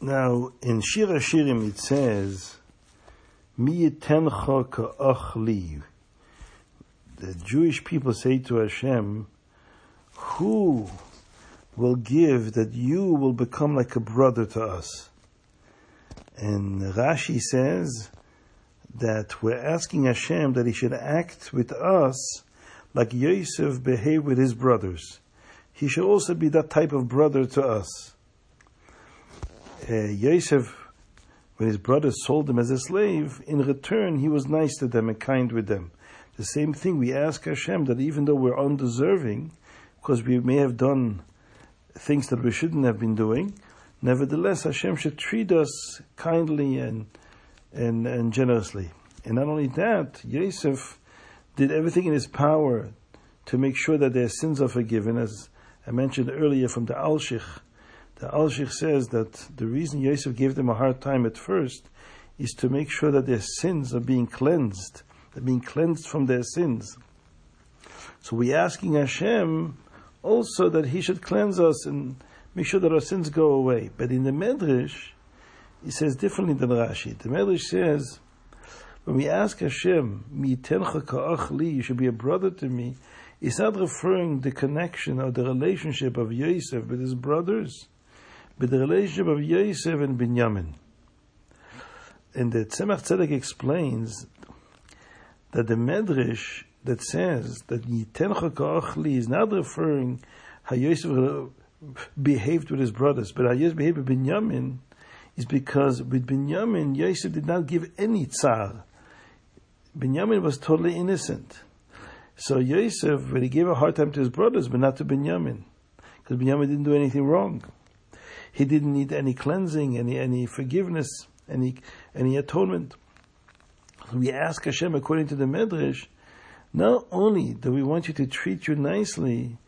Now, in Shir Hashirim it says, Mi yitencha ka'ach The Jewish people say to Hashem, Who will give that you will become like a brother to us? And Rashi says that we're asking Hashem that He should act with us like Yosef behaved with his brothers. He should also be that type of brother to us. Uh, Yosef, when his brothers sold him as a slave, in return he was nice to them and kind with them. The same thing we ask Hashem that even though we're undeserving, because we may have done things that we shouldn't have been doing, nevertheless Hashem should treat us kindly and and, and generously. And not only that, Yosef did everything in his power to make sure that their sins are forgiven, as I mentioned earlier from the Alshich. The Alshich says that the reason Yosef gave them a hard time at first is to make sure that their sins are being cleansed, they're being cleansed from their sins. So we're asking Hashem also that He should cleanse us and make sure that our sins go away. But in the Medrash, he says differently than Rashi. The Medrash says, when we ask Hashem, li, you should be a brother to me, it's not referring the connection or the relationship of Yosef with his brothers, but the relationship of Yosef and Binyamin. And the Tzemach Tzedek explains that the Medrash that says that Yitencha ka'ach is not referring how Yosef behaved with his brothers, but how Yosef behaved with Binyamin is because with Binyamin, Yosef did not give any tsar. Binyamin was totally innocent. So Yosef, when he gave a hard time to his brothers, but not to Binyamin, because Binyamin didn't do anything wrong. He didn't need any cleansing, any any forgiveness, any any atonement. We ask Hashem according to the Medrash, not only do we want you to treat you nicely,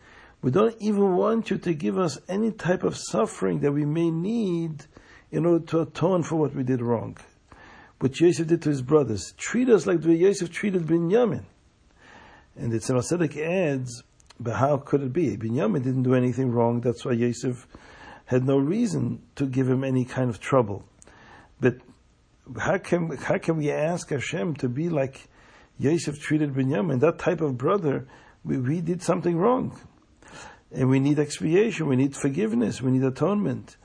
we don't even want you to give us any type of suffering that we may need in order to atone for what we did wrong. What Yosef did to his brothers. Treat us like the way Yosef treated Binyamin. And the Tzedek adds, but how could it be? Binyamin didn't do anything wrong, that's why Yosef had no reason to give him any kind of trouble. But how can, how can we ask Hashem to be like Yosef treated Binyamin? That type of brother, we, we did something wrong. And we need expiation, we need forgiveness, we need atonement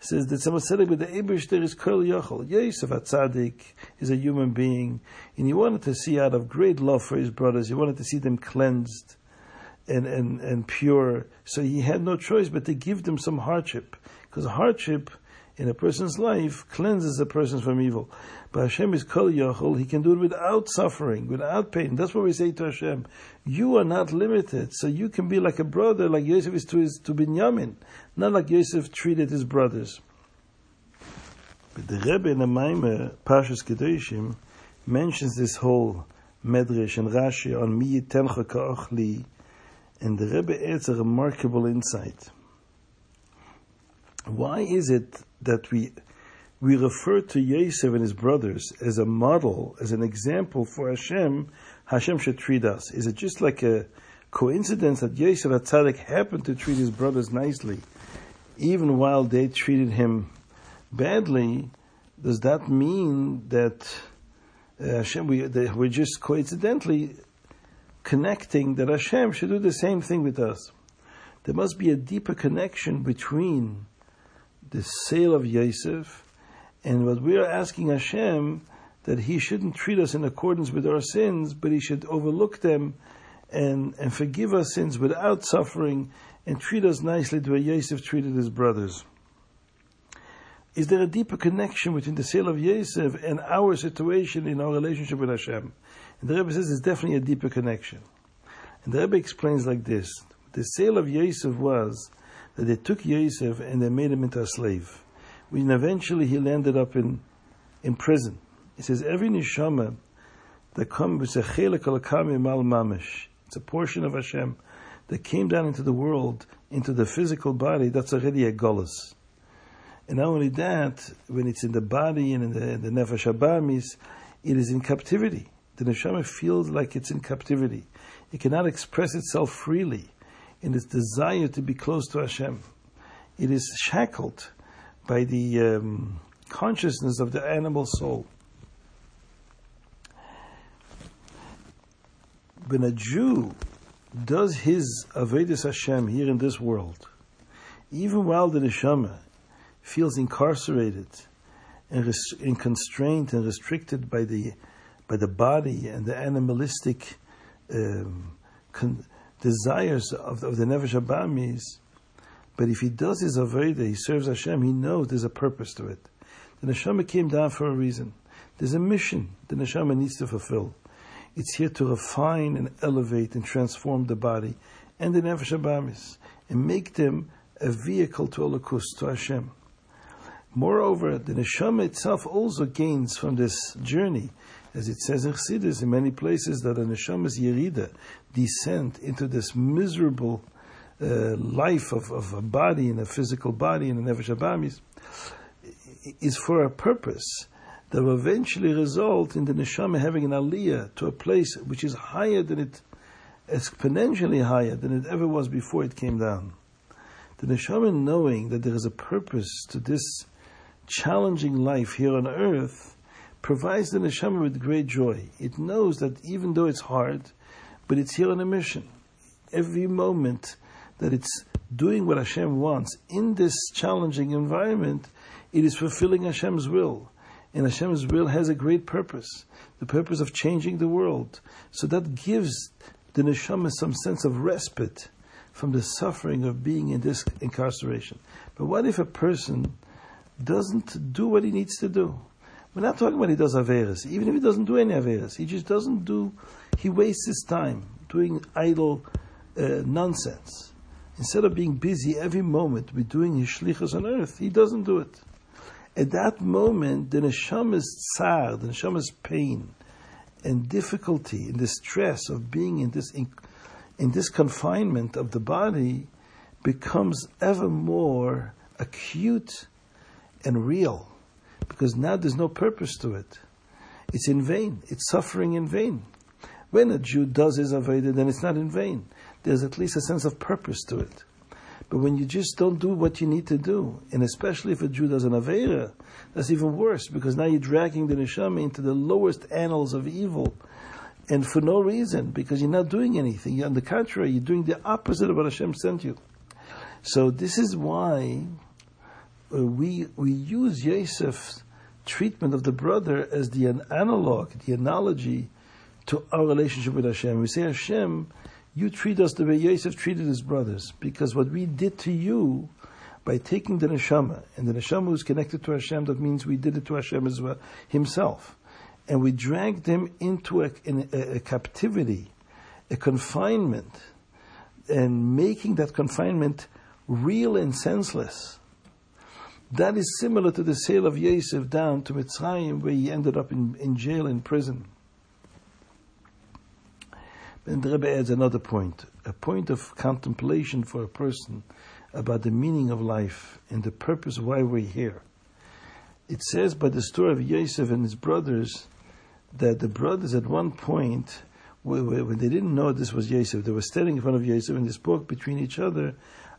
says that someone said with the Aibishter is Kol Yachol. Yosef HaTzadik is a human being, and he wanted to see out of great love for his brothers, he wanted to see them cleansed and, and, and pure. So he had no choice but to give them some hardship. Because hardship in a person's life cleanses a person from evil. But Hashem is Kol Yachol, He can do it without suffering, without pain. That's what we say to Hashem. You are not limited, so you can be like a brother, like Yosef is to, his, to Binyamin, not like Yosef treated his brothers. But the Rebbe in the Maimer, Parshas Kedoshim, mentions this whole Medrash and Rashi on Mi Tencha Ka'achli, and the Rebbe adds a remarkable insight. Why is it that we we refer to Yosef and his brothers as a model, as an example for Hashem, Hashem should treat us. Is it just like a coincidence that Yosef HaTzadik happened to treat his brothers nicely, even while they treated him badly? Does that mean that uh, Hashem, we, we're just coincidentally connecting that Hashem should do the same thing with us? There must be a deeper connection between the sale of Yosef and what we are asking Hashem that He shouldn't treat us in accordance with our sins, but He should overlook them and, and forgive our sins without suffering and treat us nicely the way Yosef treated his brothers. Is there a deeper connection between the sale of Yosef and our situation in our relationship with Hashem? And the Rebbe says there's definitely a deeper connection. And the Rebbe explains like this The sale of Yosef was that they took Yosef and they made him into a slave when eventually he landed up in, in prison. He says, every neshama that comes it's a portion of Hashem that came down into the world, into the physical body, that's already a gullus. And not only that, when it's in the body and in the, the nefesh abamis, it is in captivity. The neshama feels like it's in captivity. It cannot express itself freely in its desire to be close to Hashem. It is shackled by the um, consciousness of the animal soul. When a Jew does his Avodas Hashem here in this world, even while the neshama feels incarcerated and, res- and constrained and restricted by the by the body and the animalistic um, con- desires of, of the Nefesh Abamis, but if he does his Avoda, he serves Hashem, he knows there's a purpose to it. The Neshama came down for a reason. There's a mission the Neshama needs to fulfill. It's here to refine and elevate and transform the body and the Nefesh Abamis and make them a vehicle to Elokus, to Hashem. Moreover, the neshama itself also gains from this journey, as it says in Chassidus in many places that a neshama's yerida, descent into this miserable uh, life of, of a body in a physical body in a nefesh abamis, is for a purpose that will eventually result in the neshama having an aliyah to a place which is higher than it, exponentially higher than it ever was before it came down. The neshama knowing that there is a purpose to this challenging life here on earth provides the neshama with great joy. It knows that even though it's hard, but it's here on a mission. Every moment that it's doing what Hashem wants in this challenging environment, it is fulfilling Hashem's will. And Hashem's will has a great purpose, the purpose of changing the world. So that gives the neshama some sense of respite from the suffering of being in this incarceration. But what if a person doesn't do what he needs to do. We're not talking about he does Averis. Even if he doesn't do any Averis, he just doesn't do, he wastes his time doing idle uh, nonsense. Instead of being busy every moment with doing his shlichus on earth, he doesn't do it. At that moment, the neshama's tsar, the neshama's pain and difficulty and the stress of being in this, in, in this confinement of the body becomes ever more acute and real, because now there's no purpose to it. It's in vain. It's suffering in vain. When a Jew does his Avoda, then it's not in vain. There's at least a sense of purpose to it. But when you just don't do what you need to do, and especially if a Jew does an Aveda, that's even worse, because now you're dragging the Neshama into the lowest annals of evil, and for no reason, because you're not doing anything. On the contrary, you're doing the opposite of what Hashem sent you. So this is why Uh, we we use Yosef's treatment of the brother as the analog, the analogy to our relationship with Hashem. We say, Hashem, you treat us the way Yosef treated his brothers, because what we did to you by taking the neshama, and the neshama is connected to Hashem, that means we did it to Hashem as well himself, and we dragged him into a, a, a captivity, a confinement, and making that confinement real and senseless that is similar to the sale of Yosef down to Mitzrayim, where he ended up in, in jail, in prison. And the Rebbe adds another point, a point of contemplation for a person about the meaning of life and the purpose why we're here. It says by the story of Yosef and his brothers that the brothers at one point, when they didn't know this was Yosef, they were standing in front of Yosef and they spoke between each other,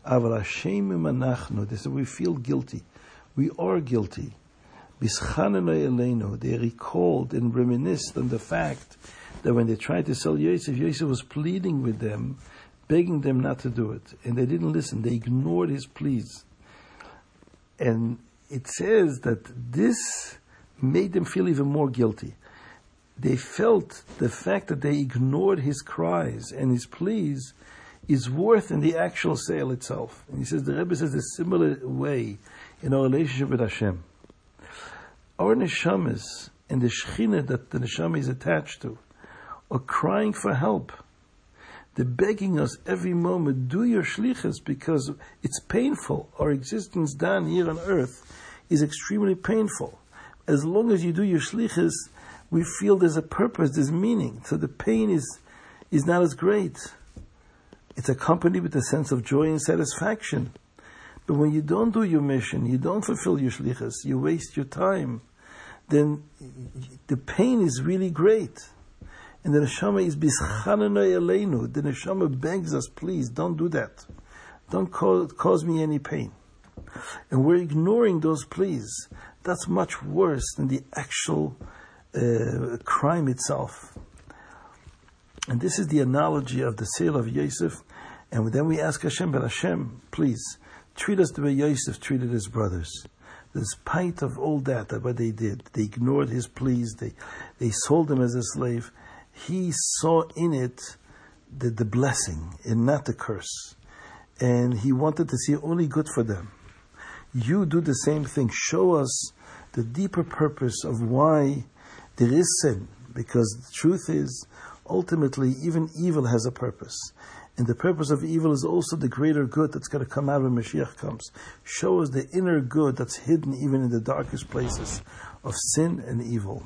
they said, we feel guilty we are guilty. They recalled and reminisced on the fact that when they tried to sell Yosef, Yosef was pleading with them, begging them not to do it. And they didn't listen. They ignored his pleas. And it says that this made them feel even more guilty. They felt the fact that they ignored his cries and his pleas is worth in the actual sale itself. And he says, the Rebbe says a similar way in our relationship with Hashem. Our neshamas and the shechina that the neshama is attached to are crying for help. They're begging us every moment, do your shlichus because it's painful. Our existence down here on earth is extremely painful. As long as you do your shlichus, we feel there's a purpose, there's meaning. So the pain is, is not as great. It's accompanied with a sense of joy and satisfaction. But when you don't do your mission, you don't fulfill your shlichus, you waste your time, then the pain is really great. And the neshama is bischananoi aleinu. The neshama begs us, please don't do that. Don't cause, cause me any pain. and we're ignoring those pleas, that's much worse than the actual uh, crime itself. And this is the analogy of the sale of Yosef. And then we ask Hashem, but Hashem, please, treat us the way Yosef treated his brothers. Despite of all that, that what they did, they ignored his pleas, they, they sold him as a slave. He saw in it the, the blessing and not the curse. And he wanted to see only good for them. You do the same thing. Show us the deeper purpose of why there is sin. Because the truth is, ultimately, even evil has a purpose. And the purpose of evil is also the greater good that's going to come out when Mashiach comes. Show us the inner good that's hidden even in the darkest places of sin and evil.